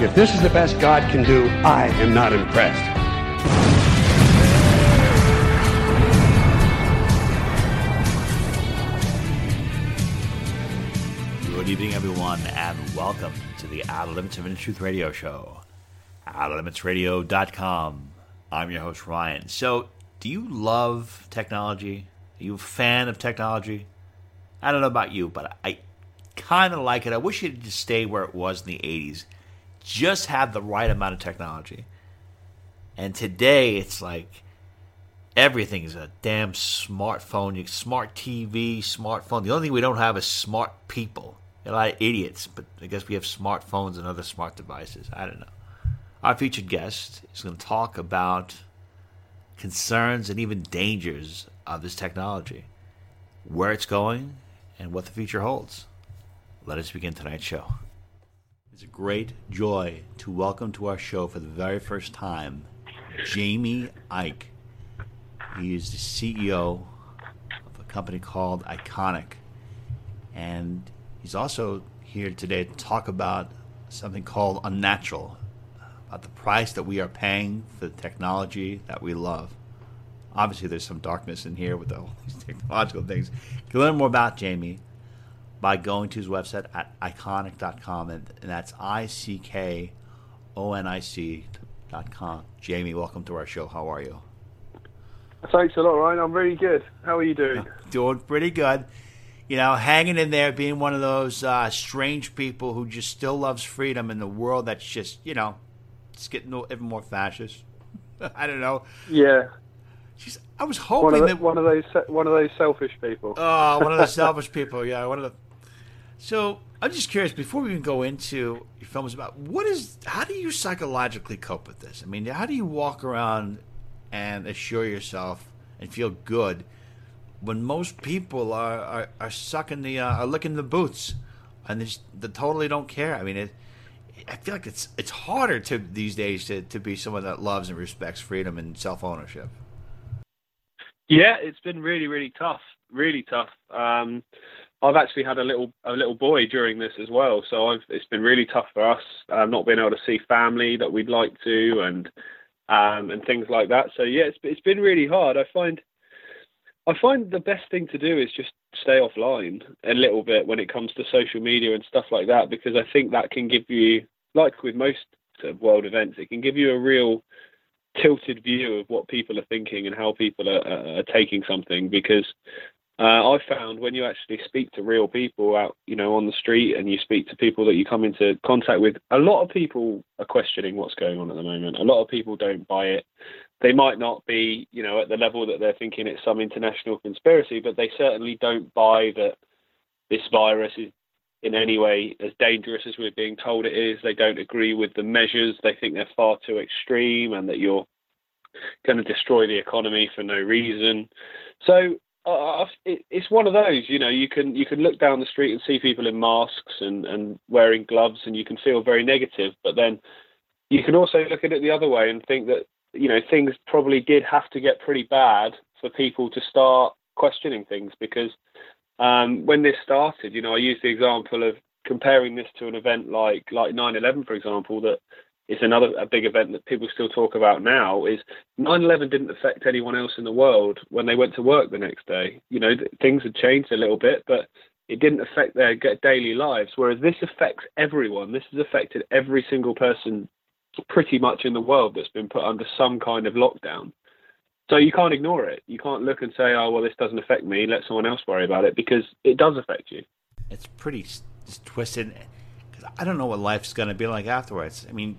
If this is the best God can do, I am not impressed. Good evening, everyone, and welcome to the Outer Limits of Inner Truth Radio Show. OuterLimitsRadio.com. I'm your host, Ryan. So, do you love technology? Are you a fan of technology? I don't know about you, but I kind of like it. I wish it just stay where it was in the 80s. Just have the right amount of technology. And today, it's like everything is a damn smartphone, smart TV, smartphone. The only thing we don't have is smart people. A lot of idiots, but I guess we have smartphones and other smart devices. I don't know. Our featured guest is going to talk about concerns and even dangers of this technology, where it's going, and what the future holds. Let us begin tonight's show. It's a great joy to welcome to our show for the very first time Jamie Icke. He is the CEO of a company called Ickonic. And he's also here today to talk about something called Unnatural, about the price that we are paying for the technology that we love. Obviously, there's some darkness in here with all these technological things. You can learn more about Jamie by going to his website at ickonic.com, and, and that's I C K O N I C.com. Jamie, welcome to our show. How are you? Thanks a lot, Ryan. I'm really good. How are you doing? doing pretty good. You know, hanging in there, being one of those uh, strange people who just still loves freedom in the world that's just, you know, it's getting even more fascist. I don't know. Yeah. Jeez, I was One hoping of, the, that one of those one of those selfish people. Oh, one of the selfish people. Yeah, one of the. So I'm just curious. Before we even go into your films, about what is, how do you psychologically cope with this? I mean, how do you walk around and assure yourself and feel good when most people are are, are sucking the uh, are licking the boots and they, just, they totally don't care. I mean, it. I feel like it's it's harder to these days to, to be someone that loves and respects freedom and self ownership. Yeah, it's been really, really tough. Really tough. Um, I've actually had a little a little boy during this as well, so I've, it's been really tough for us. Uh, not being able to see family that we'd like to, and um, and things like that. So yeah, it's it's been really hard. I find I find the best thing to do is just stay offline a little bit when it comes to social media and stuff like that, because I think that can give you, like with most sort of world events, it can give you a real tilted view of what people are thinking and how people are, are, are taking something. Because uh, I found when you actually speak to real people out, you know, on the street, and you speak to people that you come into contact with, a lot of people are questioning what's going on at the moment. A lot of people don't buy it. They might not be, you know, at the level that they're thinking it's some international conspiracy, but they certainly don't buy that this virus is in any way as dangerous as we're being told it is. They don't agree with the measures. They think they're far too extreme and that you're going to destroy the economy for no reason. So uh, it, it's one of those, you know, you can you can look down the street and see people in masks and, and wearing gloves, and you can feel very negative. But then you can also look at it the other way and think that you know things probably did have to get pretty bad for people to start questioning things because um, when this started, you know, I used the example of comparing this to an event like like 9/11, for example, that is another a big event that people still talk about now. Is 9/11 didn't affect anyone else in the world when they went to work the next day. You know, th- things had changed a little bit, but it didn't affect their daily lives. Whereas this affects everyone. This has affected every single person pretty much in the world that's been put under some kind of lockdown. So you can't ignore it. You can't look and say, "Oh, well, this doesn't affect me. Let someone else worry about it," because it does affect you. It's pretty twisted. Cause I don't know what life's going to be like afterwards. I mean,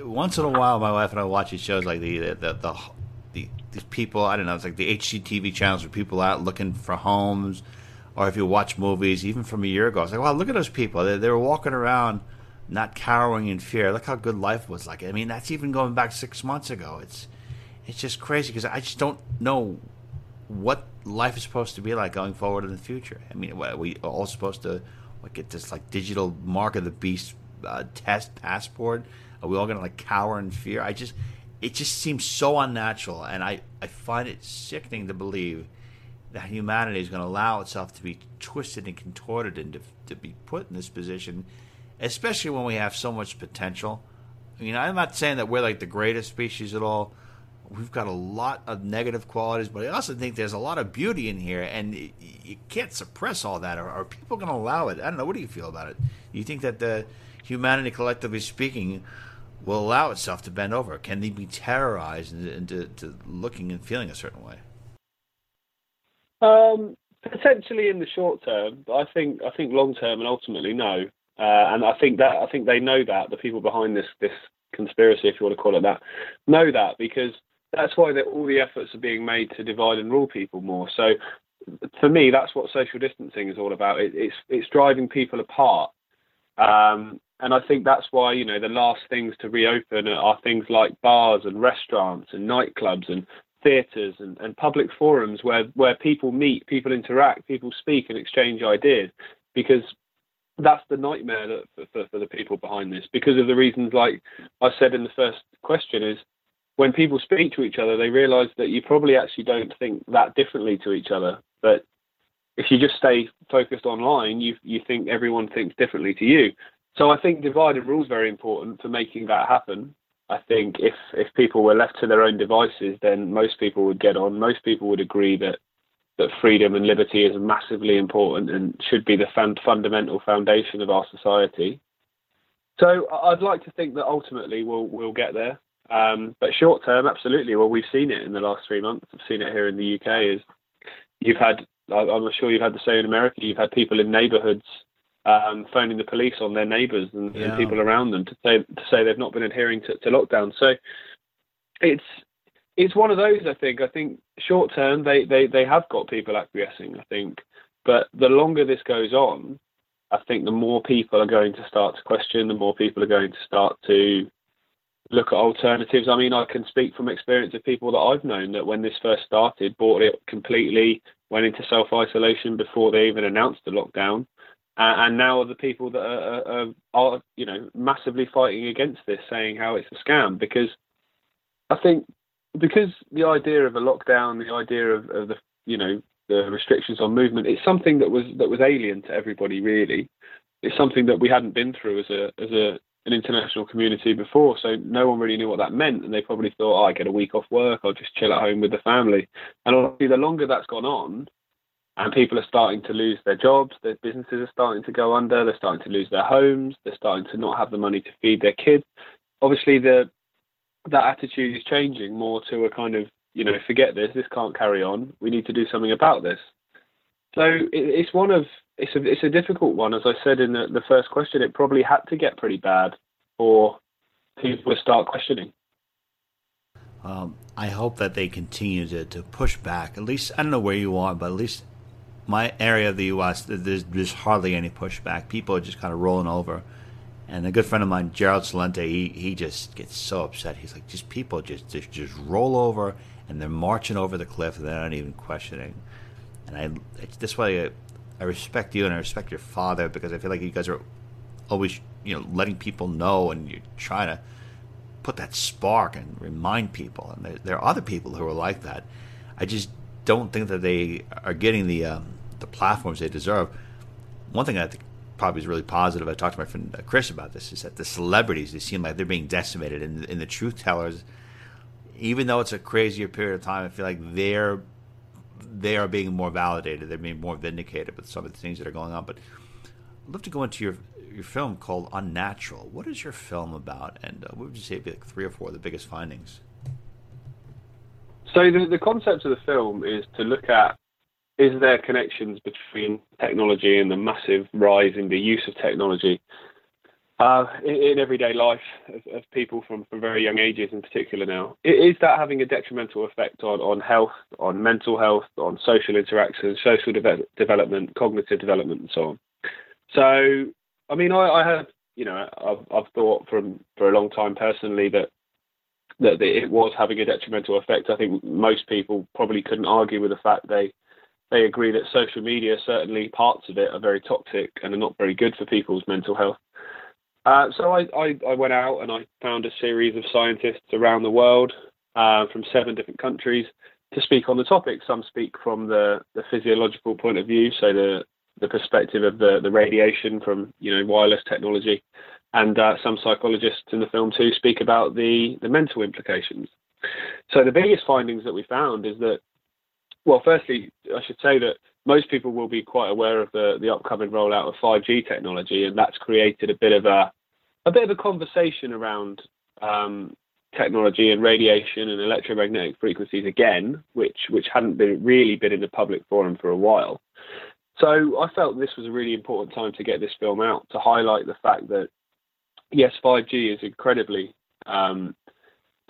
once in a while, my wife and I watch these shows like the the the, the, the these people. I don't know. It's like the HGTV channels where people out looking for homes, or if you watch movies, even from a year ago, it's like, wow, look at those people. They, they were walking around, not cowering in fear. Look how good life was like. I mean, that's even going back six months ago. It's it's just crazy because I just don't know what life is supposed to be like going forward in the future. I mean, are we all supposed to get this like digital mark of the beast uh, test passport? Are we all going to like cower in fear? I just it just seems so unnatural, and I I find it sickening to believe that humanity is going to allow itself to be twisted and contorted and to, to be put in this position, especially when we have so much potential. I mean, I'm not saying that we're like the greatest species at all. We've got a lot of negative qualities, but I also think there's a lot of beauty in here, and you can't suppress all that. Are, are people going to allow it? I don't know. What do you feel about it? You think that the humanity, collectively speaking, will allow itself to bend over? Can they be terrorized into, into to looking and feeling a certain way? Um, potentially in the short term, but I think I think long term and ultimately no. Uh, and I think that I think they know that the people behind this this conspiracy, if you want to call it that, know that because that's why all the efforts are being made to divide and rule people more. So for me, that's what social distancing is all about. It, it's it's driving people apart. Um, and I think that's why you know the last things to reopen are things like bars and restaurants and nightclubs and theatres and, and public forums where where people meet, people interact, people speak and exchange ideas, because that's the nightmare that, for, for, for the people behind this. Because of the reasons, like I said in the first question, is when people speak to each other, they realise that you probably actually don't think that differently to each other. But if you just stay focused online, you you think everyone thinks differently to you. So I think divide rules rule very important for making that happen. I think if if people were left to their own devices, then most people would get on. Most people would agree that that freedom and liberty is massively important and should be the fun- fundamental foundation of our society. So I'd like to think that ultimately we'll we'll get there. Um, but short term, absolutely. Well, we've seen it in the last three months. I've seen it here in the UK. Is you've had, I'm sure you've had the same in America. You've had people in neighbourhoods um, phoning the police on their neighbours and, Yeah. and people around them to say to say they've not been adhering to, to lockdown. So it's it's one of those. I think. I think short term they, they, they have got people acquiescing. I think, but the longer this goes on, I think the more people are going to start to question. The more people are going to start to look at alternatives. I mean, I can speak from experience of people that I've known that when this first started, bought it completely, went into self isolation before they even announced the lockdown, and now are the people that are, are, are, you know, massively fighting against this, saying how it's a scam. Because I think because the idea of a lockdown, the idea of, of the, you know, the restrictions on movement, it's something that was that was alien to everybody. Really, it's something that we hadn't been through as a as a an international community before, so no one really knew what that meant, and they probably thought, oh, I get a week off work, I'll just chill at home with the family. And obviously, the longer that's gone on, and people are starting to lose their jobs, their businesses are starting to go under, they're starting to lose their homes, they're starting to not have the money to feed their kids. Obviously, the that attitude is changing more to a kind of, you know, forget this, this can't carry on. We need to do something about this. So it, it's one of it's a it's a difficult one. As I said in the, the first question, it probably had to get pretty bad for people to start questioning. Um, I hope that they continue to, to push back. At least I don't know where you are, but at least my area of the U.S. There's there's hardly any pushback. People are just kind of rolling over. And a good friend of mine, Gerald Celente, he he just gets so upset. He's like, just people just just, just roll over and they're marching over the cliff and they're not even questioning. And I it's this way I, I respect you and I respect your father because I feel like you guys are always you know letting people know and you're trying to put that spark and remind people. And there, there are other people who are like that. I just don't think that they are getting the um, the platforms they deserve. One thing I think probably is really positive. I talked to my friend uh, Chris about this. Is that the celebrities they seem like they're being decimated, and, the truth tellers, even though it's a crazier period of time, I feel like they're they are being more validated. They're being more vindicated with some of the things that are going on. But I'd love to go into your your film called Unnatural. What is your film about, and uh, what would you say be like three or four of the biggest findings? So the, the concept of the film is to look at is there connections between technology and the massive rise in the use of technology uh, in, in, everyday life of, of, people from, from very young ages in particular now. Is that having a detrimental effect on, on health, on mental health, on social interactions, social de- development, cognitive development, and so on? So, I mean, I, I have, you know, I've, I've thought from for a long time personally that that it was having a detrimental effect. I think most people probably couldn't argue with the fact they they agree that social media, certainly parts of it, are very toxic and are not very good for people's mental health. Uh, so I, I, I, went out and I found a series of scientists around the world uh, from seven different countries to speak on the topic. Some speak from the, the physiological point of view, so the, the perspective of the, the radiation from you know wireless technology, and uh, some psychologists in the film too speak about the, the mental implications. So the biggest findings that we found is that well, firstly, I should say that most people will be quite aware of the, the upcoming rollout of 5G technology, and that's created a bit of a a bit of a conversation around um, technology and radiation and electromagnetic frequencies again, which which hadn't been really been in the public forum for a while. So I felt this was a really important time to get this film out to highlight the fact that yes, 5G is incredibly um,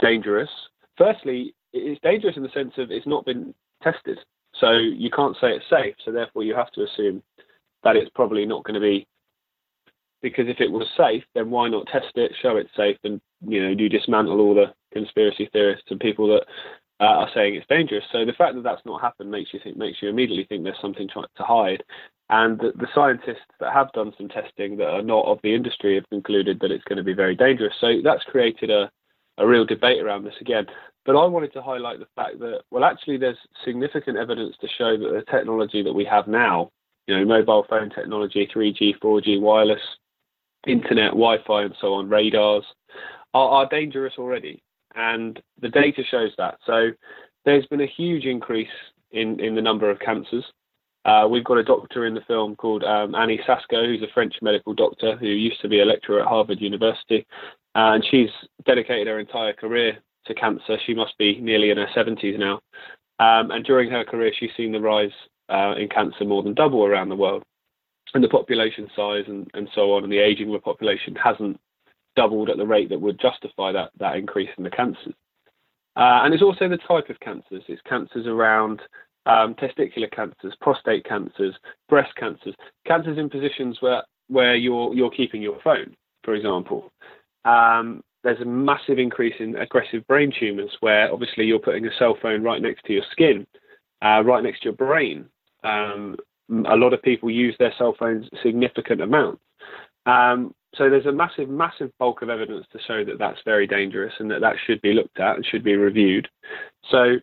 dangerous. Firstly, it's dangerous in the sense of it's not been tested. So you can't say it's safe. So therefore, you have to assume that it's probably not going to be. Because if it was safe, then why not test it, show it's safe, and you know you dismantle all the conspiracy theorists and people that uh, are saying it's dangerous. So the fact that that's not happened makes you think makes you immediately think there's something trying to hide. And the, the scientists that have done some testing that are not of the industry have concluded that it's going to be very dangerous. So that's created a a real debate around this again. But I wanted to highlight the fact that, well, actually, there's significant evidence to show that the technology that we have now, you know, mobile phone technology, 3G, 4G, wireless, internet, Wi Fi, and so on, radars, are, are dangerous already. And the data shows that. So there's been a huge increase in, in the number of cancers. Uh, we've got a doctor in the film called um, Annie Sasco, who's a French medical doctor who used to be a lecturer at Harvard University, and she's dedicated her entire career to cancer. She must be nearly in her 70s now. Um, and during her career, she's seen the rise uh, in cancer more than double around the world. And the population size and, and so on, and the aging of the population hasn't doubled at the rate that would justify that, that increase in the cancers. Uh, and it's also the type of cancers. It's cancers around um, testicular cancers, prostate cancers, breast cancers, cancers in positions where, where you're, you're keeping your phone, for example. Um, there's a massive increase in aggressive brain tumours where obviously you're putting a cell phone right next to your skin, uh, right next to your brain. Um, a lot of people use their cell phones significant amounts. Um, so there's a massive, massive bulk of evidence to show that that's very dangerous and that that should be looked at and should be reviewed. So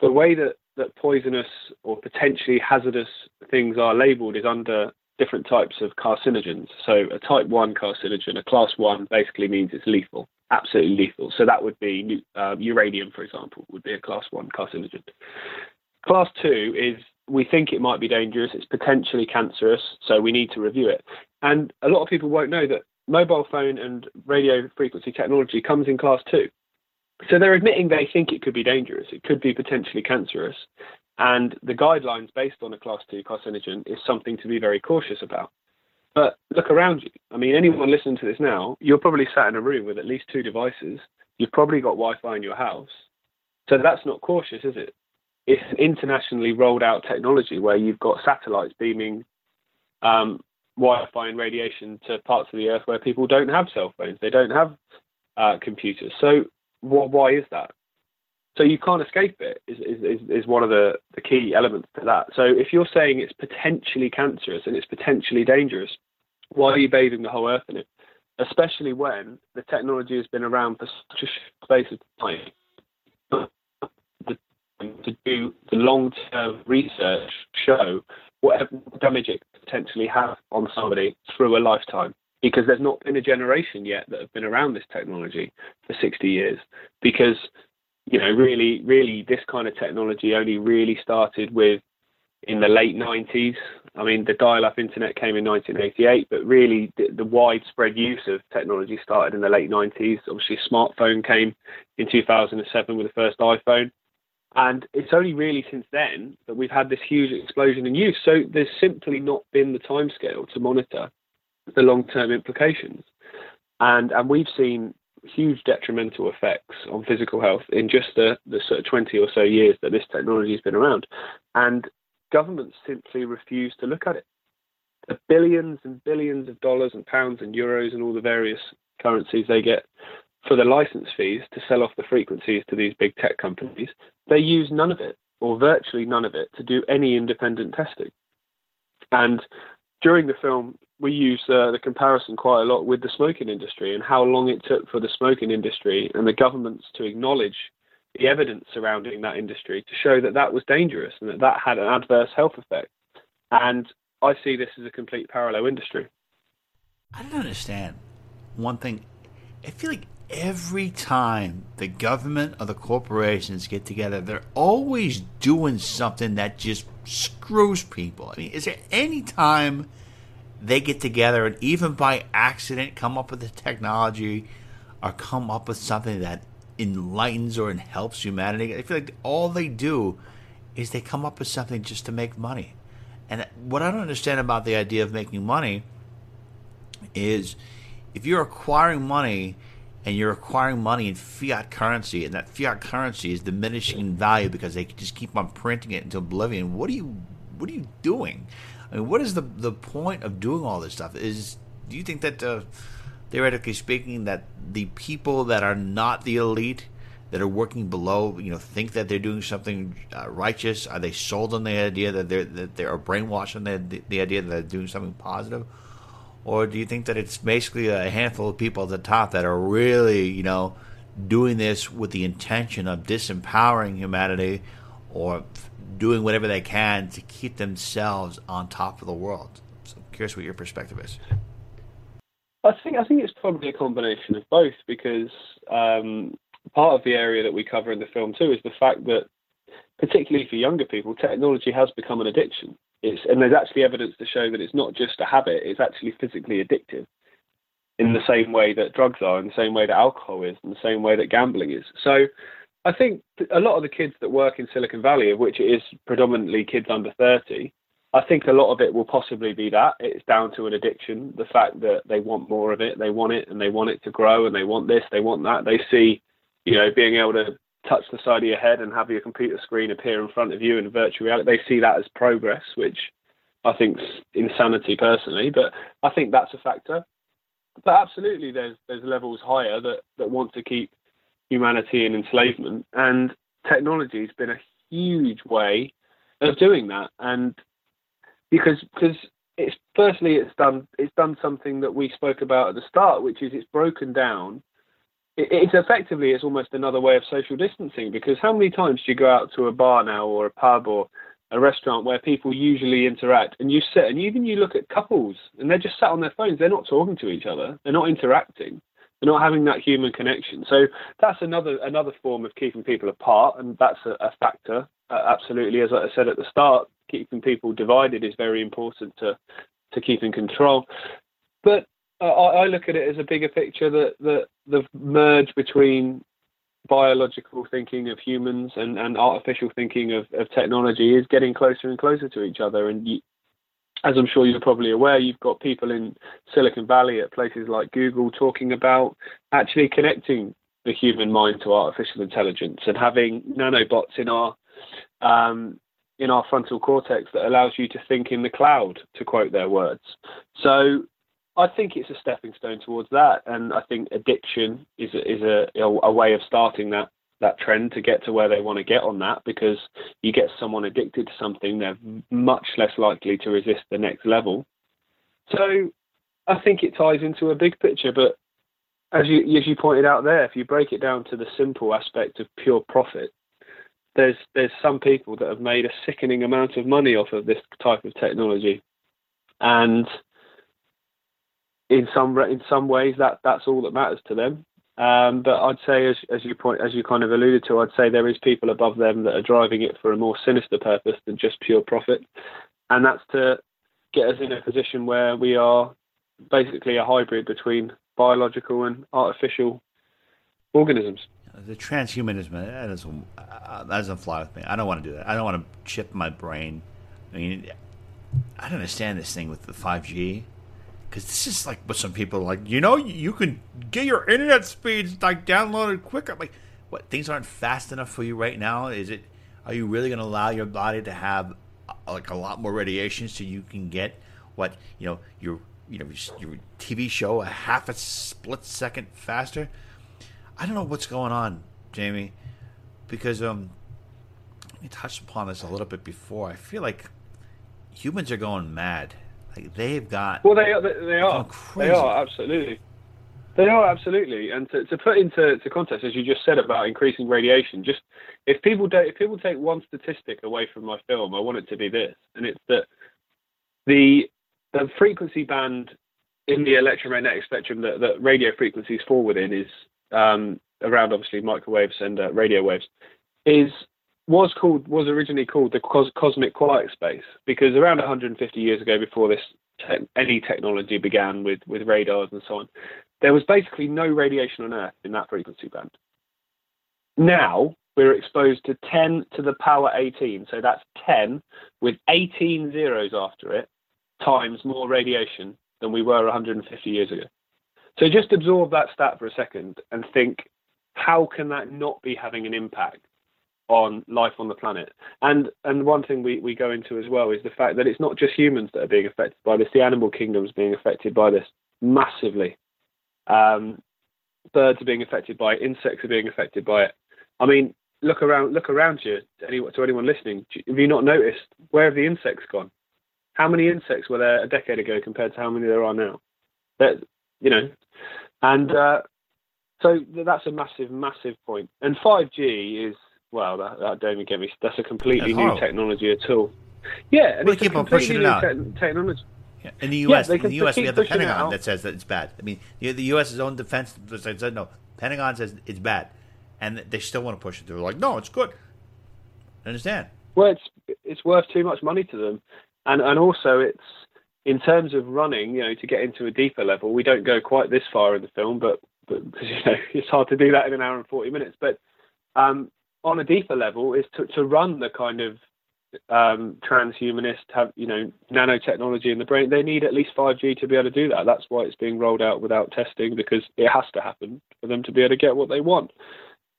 the way that, that poisonous or potentially hazardous things are labelled is under different types of carcinogens. So a type 1 carcinogen, a class 1, basically means it's lethal, absolutely lethal. So that would be uh, uranium, for example, would be a class 1 carcinogen. Class 2 is we think it might be dangerous, it's potentially cancerous, so we need to review it. And a lot of people won't know that mobile phone and radio frequency technology comes in class 2. So they're admitting they think it could be dangerous, it could be potentially cancerous, and the guidelines based on a class 2 carcinogen is something to be very cautious about. But look around you. I mean, anyone listening to this now, you're probably sat in a room with at least two devices. You've probably got Wi Fi in your house. So that's not cautious, is it? It's an internationally rolled out technology where you've got satellites beaming um, Wi Fi and radiation to parts of the earth where people don't have cell phones, they don't have uh, computers. So, wh- why is that? So you can't escape it is, is, is one of the, the key elements to that. So if you're saying it's potentially cancerous and it's potentially dangerous, why are you bathing the whole earth in it? Especially when the technology has been around for such a space of time to do the long-term research show what damage it potentially have on somebody through a lifetime because there's not been a generation yet that have been around this technology for 60 years because you know, really, really, this kind of technology only really started with in the late 90s. I mean, the dial-up internet came in 1988, but really the, the, widespread use of technology started in the late 90s. Obviously, smartphone came in 2007 with the first iPhone. And it's only really since then that we've had this huge explosion in use. So there's simply not been the timescale to monitor the long-term implications. And and we've seen huge detrimental effects on physical health in just the, the sort of 20 or so years that this technology has been around. And governments simply refuse to look at it. The billions and billions of dollars and pounds and euros and all the various currencies they get for the license fees to sell off the frequencies to these big tech companies, they use none of it, or virtually none of it, to do any independent testing. And during the film, we use uh, the comparison quite a lot with the smoking industry and how long it took for the smoking industry and the governments to acknowledge the evidence surrounding that industry to show that that was dangerous and that that had an adverse health effect. And I see this as a complete parallel industry. I don't understand one thing. I feel like every time the government or the corporations get together, they're always doing something that just screws people. I mean, is there any time they get together and even by accident come up with a technology or come up with something that enlightens or helps humanity? I feel like all they do is they come up with something just to make money. And what I don't understand about the idea of making money is if you're acquiring money and you're acquiring money in fiat currency, and that fiat currency is diminishing in value because they just keep on printing it into oblivion. What are you, what are you doing? I mean, what is the the point of doing all this stuff? Is do you think that, uh, theoretically speaking, that the people that are not the elite, that are working below, you know, think that they're doing something uh, righteous? Are they sold on the idea that they're that they are brainwashed on the, the the idea that they're doing something positive? Or do you think that it's basically a handful of people at the top that are really, you know, doing this with the intention of disempowering humanity or doing whatever they can to keep themselves on top of the world? So I'm curious what your perspective is. I think I think it's probably a combination of both because um, part of the area that we cover in the film too is the fact that, particularly for younger people, technology has become an addiction. It's, and there's actually evidence to show that it's not just a habit; it's actually physically addictive, in the same way that drugs are, in the same way that alcohol is, in the same way that gambling is. So, I think a lot of the kids that work in Silicon Valley, of which it is predominantly kids under 30, I think a lot of it will possibly be that it's down to an addiction, the fact that they want more of it, they want it, and they want it to grow, and they want this, they want that. They see, you know, being able to touch the side of your head and have your computer screen appear in front of you in virtual reality. They see that as progress, which I think's insanity personally, but I think that's a factor. But absolutely, there's there's levels higher that that want to keep humanity in enslavement, and technology's been a huge way of doing that. And because because it's firstly it's done it's done something that we spoke about at the start, which is it's broken down it's effectively it's almost another way of social distancing because how many times do you go out to a bar now or a pub or a restaurant where people usually interact and you sit and even you look at couples and they're just sat on their phones they're not talking to each other they're not interacting they're not having that human connection. So that's another another form of keeping people apart and that's a, a factor uh, absolutely. As i said at the start keeping people divided is very important to to keep in control. But I, I look at it as a bigger picture that, that the merge between biological thinking of humans and, and artificial thinking of, of technology is getting closer and closer to each other. And you, as I'm sure you're probably aware, you've got people in Silicon Valley at places like Google talking about actually connecting the human mind to artificial intelligence and having nanobots in our um, in our frontal cortex that allows you to think in the cloud, to quote their words. So I think it's a stepping stone towards that, and I think addiction is a, is a, a way of starting that that trend to get to where they want to get on that because you get someone addicted to something, they're much less likely to resist the next level. So I think it ties into a big picture, but as you as you pointed out there, if you break it down to the simple aspect of pure profit, there's there's some people that have made a sickening amount of money off of this type of technology, and in some in some ways that that's all that matters to them. Um, but I'd say, as, as you point, as you kind of alluded to, I'd say there is people above them that are driving it for a more sinister purpose than just pure profit, and that's to get us in a position where we are basically a hybrid between biological and artificial organisms. The transhumanism that doesn't, uh, that doesn't fly with me. I don't want to do that. I don't want to chip my brain. I mean, I don't understand this thing with the five G because this is like what some people are like. You know, you can get your internet speeds like downloaded quicker. Like, what things aren't fast enough for you right now? Is it? Are you really going to allow your body to have uh, like a lot more radiation so you can get what you know your you know your TV show a half a split second faster? I don't know what's going on, Jamie, because um, we touched upon this a little bit before. I feel like humans are going mad. Like they've got well, they are. They, they are. They are absolutely. They are absolutely. And to, to put into to context, as you just said about increasing radiation, just if people don't, if people take one statistic away from my film, I want it to be this, and it's that the the frequency band in the electromagnetic spectrum that, that radio frequencies fall within is um, around obviously microwaves and uh, radio waves is was called was originally called the cos- cosmic quiet space because around 150 years ago, before this te- any technology began with with radars and so on, there was basically no radiation on Earth in that frequency band. Now we're exposed to 10 to the power 18, so that's 10 with 18 zeros after it times more radiation than we were 150 years ago. So just absorb that stat for a second and think, how can that not be having an impact on life on the planet? And and one thing we, we go into as well is the fact that it's not just humans that are being affected by this. The animal kingdom is being affected by this massively. Um, birds are being affected by it. Insects are being affected by it. I mean, look around look around you. To anyone, to anyone listening, have you not noticed where have the insects gone? How many insects were there a decade ago compared to how many there are now? That you know, and uh, so that's a massive, massive point. And 5G is well, that, that don't even get me. That's a completely That's new horrible. technology at all. Yeah, and Well, it's they a keep on completely pushing it new out. te- technology. Yeah. In the Yeah, U.S., they in can- the they U.S., we keep have the pushing it Pentagon out. that says that it's bad. I mean, the, the U.S.'s own defense said no. Pentagon says it's bad, and they still want to push it. They're like, no, it's good. I understand. Well, it's it's worth too much money to them, and and also it's in terms of running. You know, to get into a deeper level, we don't go quite this far in the film, but but you know it's hard to do that in an hour and forty minutes. But um, on a deeper level, is to to run the kind of um, transhumanist have you know nanotechnology in the brain. They need at least five G to be able to do that. That's why it's being rolled out without testing because it has to happen for them to be able to get what they want.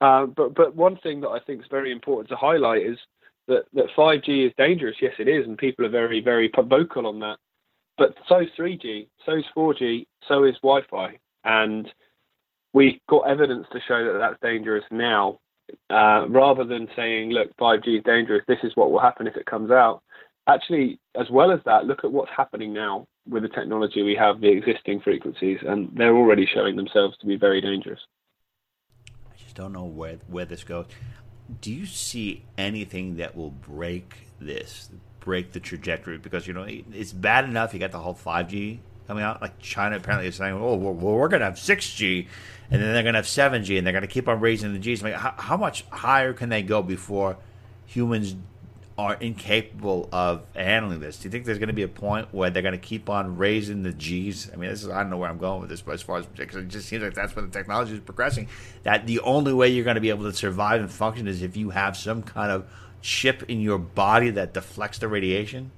Uh, but but one thing that I think is very important to highlight is that that 5G is dangerous. Yes, it is, and people are very very vocal on that. But so is 3G, so is 4G, so is Wi-Fi, and we've got evidence to show that that's dangerous now. Uh, rather than saying, look, 5G is dangerous, this is what will happen if it comes out. Actually, as well as that, look at what's happening now with the technology we have, the existing frequencies, and they're already showing themselves to be very dangerous. I just don't know where where this goes. Do you see anything that will break this, break the trajectory? Because you know it's bad enough you got the whole five G coming out. Like China apparently is saying, "Oh, well, we're going to have six G, and then they're going to have seven G, and they're going to keep on raising the Gs." I mean, how, how much higher can they go before humans are incapable of handling this? Do you think there's going to be a point where they're going to keep on raising the G's? I mean, this is I don't know where I'm going with this, but as far as because it just seems like that's where the technology is progressing. That the only way you're going to be able to survive and function is if you have some kind of chip in your body that deflects the radiation.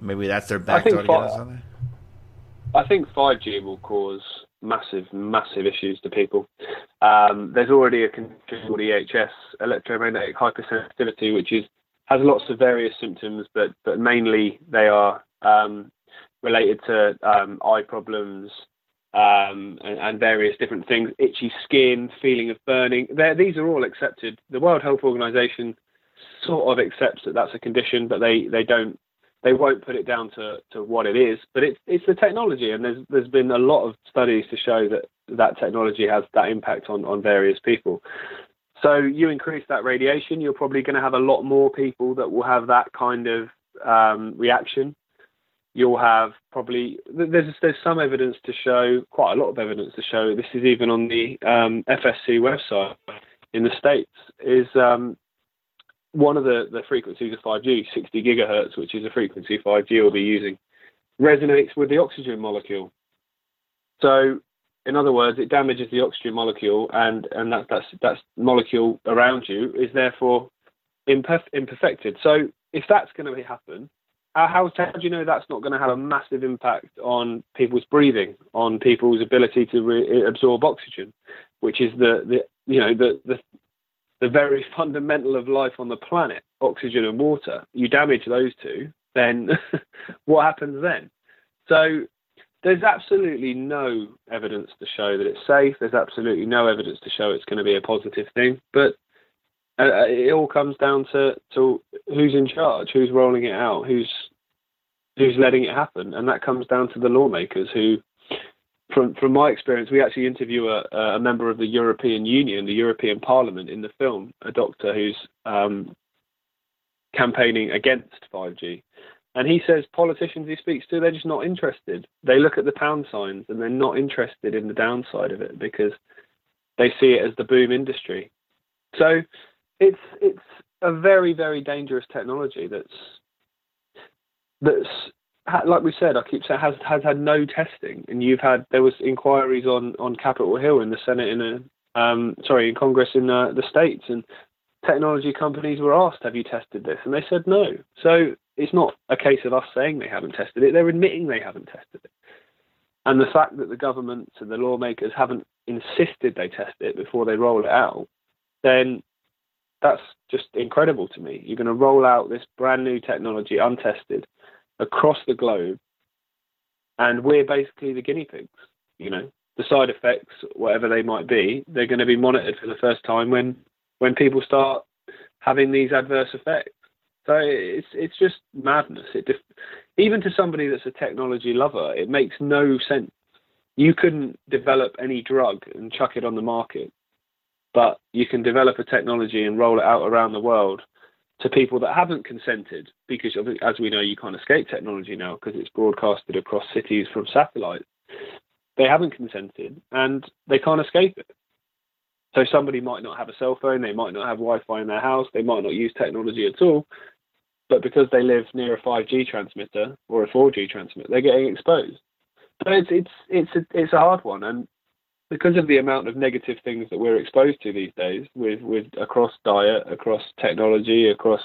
Maybe that's their backdoor to get us on there. I think 5G will cause massive, massive issues to people. Um, there's already a condition called EHS, electromagnetic hypersensitivity, which is has lots of various symptoms, but but mainly they are um, related to um, eye problems um, and, and various different things, itchy skin, feeling of burning. They're, these are all accepted. The World Health Organization sort of accepts that that's a condition, but they, they don't they won't put it down to, to what it is, but it's it's the technology, and there's there's been a lot of studies to show that that technology has that impact on on various people. So you increase that radiation, you're probably going to have a lot more people that will have that kind of um, reaction. you'll have probably there's there's some evidence to show quite a lot of evidence to show this is even on the um, FCC website in the states is um, one of the, the frequencies of 5G, 60 gigahertz, which is a frequency 5G will be using, resonates with the oxygen molecule. So, in other words, it damages the oxygen molecule, and and that that's that's molecule around you is therefore imperf- imperfected. So, if that's going to happen, how, how do you know that's not going to have a massive impact on people's breathing, on people's ability to re- absorb oxygen, which is the, the you know the, the the very fundamental of life on the planet, oxygen and water. You damage those two, then what happens then? So there's absolutely no evidence to show that it's safe. There's absolutely no evidence to show it's going to be a positive thing. But uh, uh, it all comes down to, to who's in charge, who's rolling it out, who's who's letting it happen, and that comes down to the lawmakers who. From from my experience, we actually interview a, a member of the European Union, the European Parliament, in the film, a doctor who's um, campaigning against 5G, and he says politicians he speaks to, they're just not interested. They look at the pound signs and they're not interested in the downside of it because they see it as the boom industry. So it's it's a very very dangerous technology that's that's like we said, I keep saying has has had no testing, and you've had there was inquiries on on Capitol Hill in the Senate in a um, sorry in Congress in uh, the states, and technology companies were asked, "Have you tested this?" and they said no. So it's not a case of us saying they haven't tested it; they're admitting they haven't tested it. And the fact that the governments and the lawmakers haven't insisted they test it before they roll it out, then that's just incredible to me. You're going to roll out this brand new technology, untested, across the globe, and we're basically the guinea pigs. You know, the side effects, whatever they might be, they're going to be monitored for the first time when when people start having these adverse effects. So it's it's just madness. It def- even to somebody that's a technology lover, it makes no sense. You couldn't develop any drug and chuck it on the market but you can develop a technology and roll it out around the world to people that haven't consented because as we know you can't escape technology now because it's broadcasted across cities from satellites. they haven't consented and they can't escape it so somebody might not have a cell phone they might not have wi-fi in their house they might not use technology at all but because they live near a 5g transmitter or a 4g transmitter they're getting exposed so it's it's it's a, it's a hard one and because of the amount of negative things that we're exposed to these days, with with across diet, across technology, across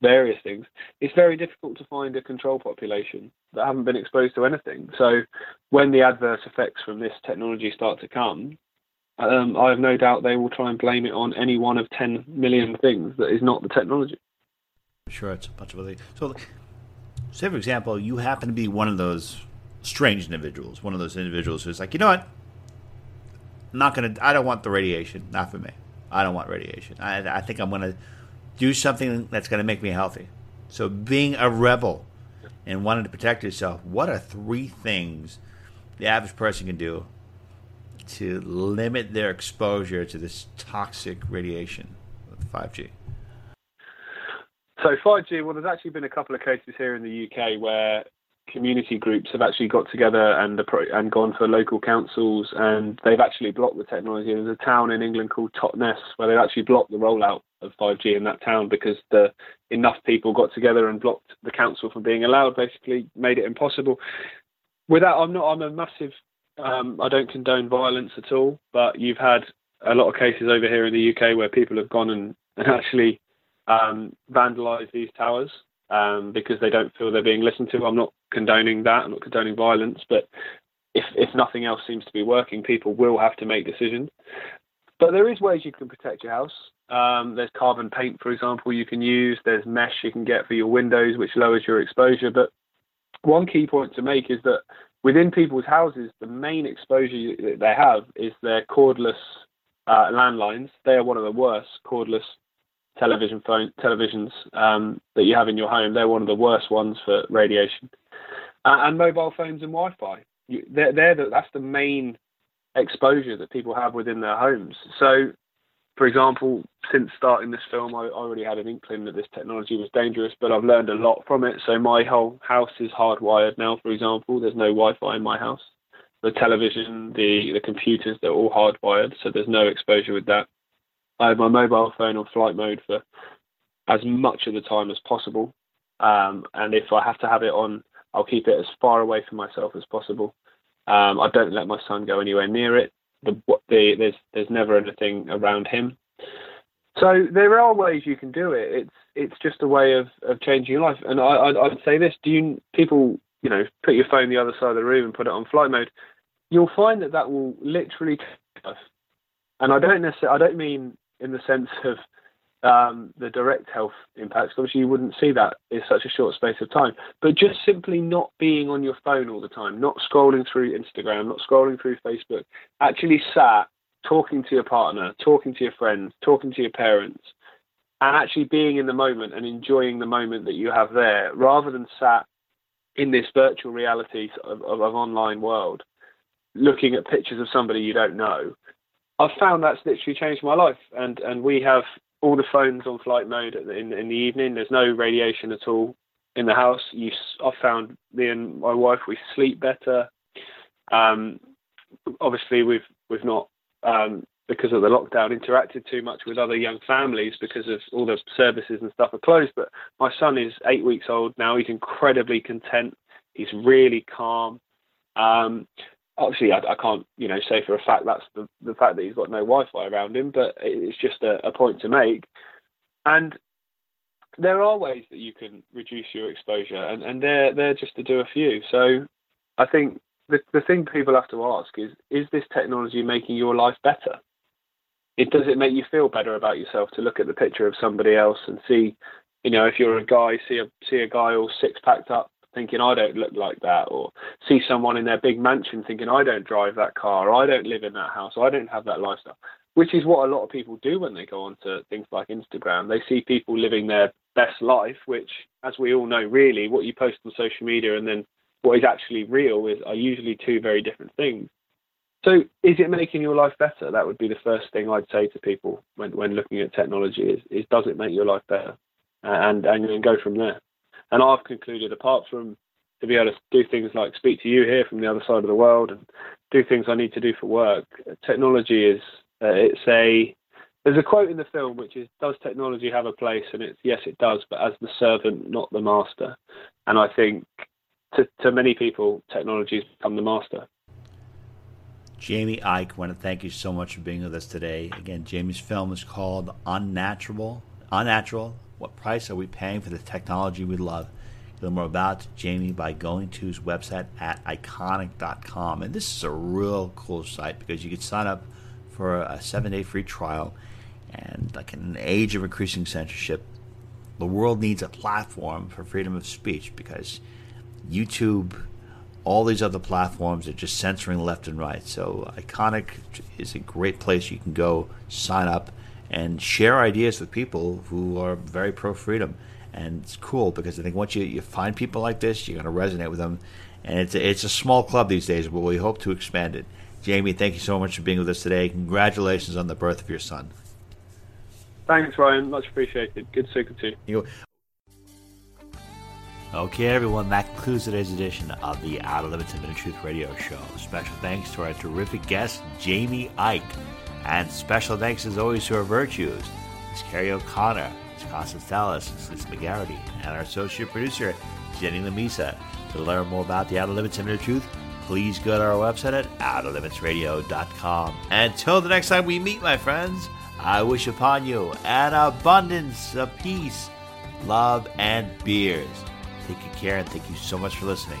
various things, it's very difficult to find a control population that haven't been exposed to anything. So, when the adverse effects from this technology start to come, um, I have no doubt they will try and blame it on any one of 10 million things that is not the technology. Sure, it's a bunch of other things. So, say, for example, you happen to be one of those strange individuals, one of those individuals who's like, you know what? I'm not gonna. I don't want the radiation. Not for me. I don't want radiation. I, I think I'm gonna do something that's gonna make me healthy. So being a rebel and wanting to protect yourself, what are three things the average person can do to limit their exposure to this toxic radiation with 5G? So 5G, well, there's actually been a couple of cases here in the UK where community groups have actually got together and and gone for local councils and they've actually blocked the technology. There's a town in England called Totnes where they've actually blocked the rollout of 5G in that town because the enough people got together and blocked the council from being allowed. Basically, made it impossible. Without, I'm not. I'm a massive. Um, I don't condone violence at all, but you've had a lot of cases over here in the UK where people have gone and, and actually um, vandalised these towers um, because they don't feel they're being listened to. I'm not condoning that. I'm not condoning violence, but if if nothing else seems to be working, people will have to make decisions. But there is ways you can protect your house. Um, there's carbon paint, for example, you can use. There's mesh you can get for your windows, which lowers your exposure. But one key point to make is that within people's houses, the main exposure that they have is their cordless uh, landlines. They are one of the worst cordless television phone televisions um, that you have in your home. They're one of the worst ones for radiation. Uh, and mobile phones and Wi-Fi. You, they're, they're the, that's the main exposure that people have within their homes. So for example, since starting this film, I already had an inkling that this technology was dangerous, but I've learned a lot from it. So my whole house is hardwired now. For example, there's no Wi-Fi in my house. The television, the the computers, they're all hardwired, so there's no exposure with that. I have my mobile phone on flight mode for as much of the time as possible, um, and if I have to have it on, I'll keep it as far away from myself as possible. Um, I don't let my son go anywhere near it. The, the, there's there's never anything around him. So there are ways you can do it. It's it's just a way of, of changing your life. And I I'd, I'd say this: Do you people you know put your phone the other side of the room and put it on flight mode? You'll find that that will literally. And I don't necessarily I don't mean in the sense of um, the direct health impacts. Obviously, you wouldn't see that in such a short space of time. But just simply not being on your phone all the time, not scrolling through Instagram, not scrolling through Facebook, actually sat talking to your partner, talking to your friends, talking to your parents, and actually being in the moment and enjoying the moment that you have there, rather than sat in this virtual reality of, of, of online world, looking at pictures of somebody you don't know. I've found that's literally changed my life, and and we have all the phones on flight mode in in the evening. There's no radiation at all in the house. You, I've found me and my wife we sleep better. Um, obviously, we've we've not um, because of the lockdown interacted too much with other young families because of all the services and stuff are closed. But my son is eight weeks old now. He's incredibly content. He's really calm. Um, obviously I, I, can't you know say for a fact that's the, the fact that he's got no Wi-Fi around him, but it's just a, a point to make. And there are ways that you can reduce your exposure, and, and they're they're just to do a few. So I think the the thing people have to ask is is this technology making your life better? It does it make you feel better about yourself to look at the picture of somebody else and see, you know, if you're a guy, see a see a guy all six packed up thinking I don't look like that, or see someone in their big mansion thinking I don't drive that car, I don't live in that house, I don't have that lifestyle. Which is what a lot of people do when they go onto things like Instagram. They see people living their best life, which, as we all know, really what you post on social media and then what is actually real is are usually two very different things. So, is it making your life better? That would be the first thing I'd say to people when, when looking at technology: is, is does it make your life better, and and then go from there. And I've concluded, apart from to be able to do things like speak to you here from the other side of the world and do things I need to do for work, technology is uh, it's a there's a quote in the film which is does technology have a place? And it's yes it does but as the servant not the master. And i think to, to many people technology has become the master. Jamie Icke I want to thank you so much for being with us today. Again jamie's film is called unnatural unnatural what price are we paying for the technology we love? Learn more about Jamie by going to his website at ickonic.com. And this is a real cool site because you can sign up for a seven day free trial. And like in an age of increasing censorship, the world needs a platform for freedom of speech because YouTube, all these other platforms are just censoring left and right. So Ickonic is a great place you can go sign up and share ideas with people who are very pro freedom. And it's cool because I think once you, you find people like this, you're going to resonate with them. And it's a, it's a small club these days, but we hope to expand it. Jamie, thank you so much for being with us today. Congratulations on the birth of your son. Thanks, Ryan. Much appreciated. Good speaking to you. Okay, everyone, that concludes today's edition of the Outer Limits of Inner Truth Radio Show. Special thanks to our terrific guest, Jamie Icke. And special thanks as always to our virtues, Ms. Carrie O'Connor, Ms. Constance Dallas, Ms. Lisa McGarity, and our associate producer, Jenny Lamisa. To learn more about the Outer Limits and Inner Truth, please go to our website at outerlimitsradio.com. Until the next time we meet, my friends, I wish upon you an abundance of peace, love, and beers. Take good care and thank you so much for listening.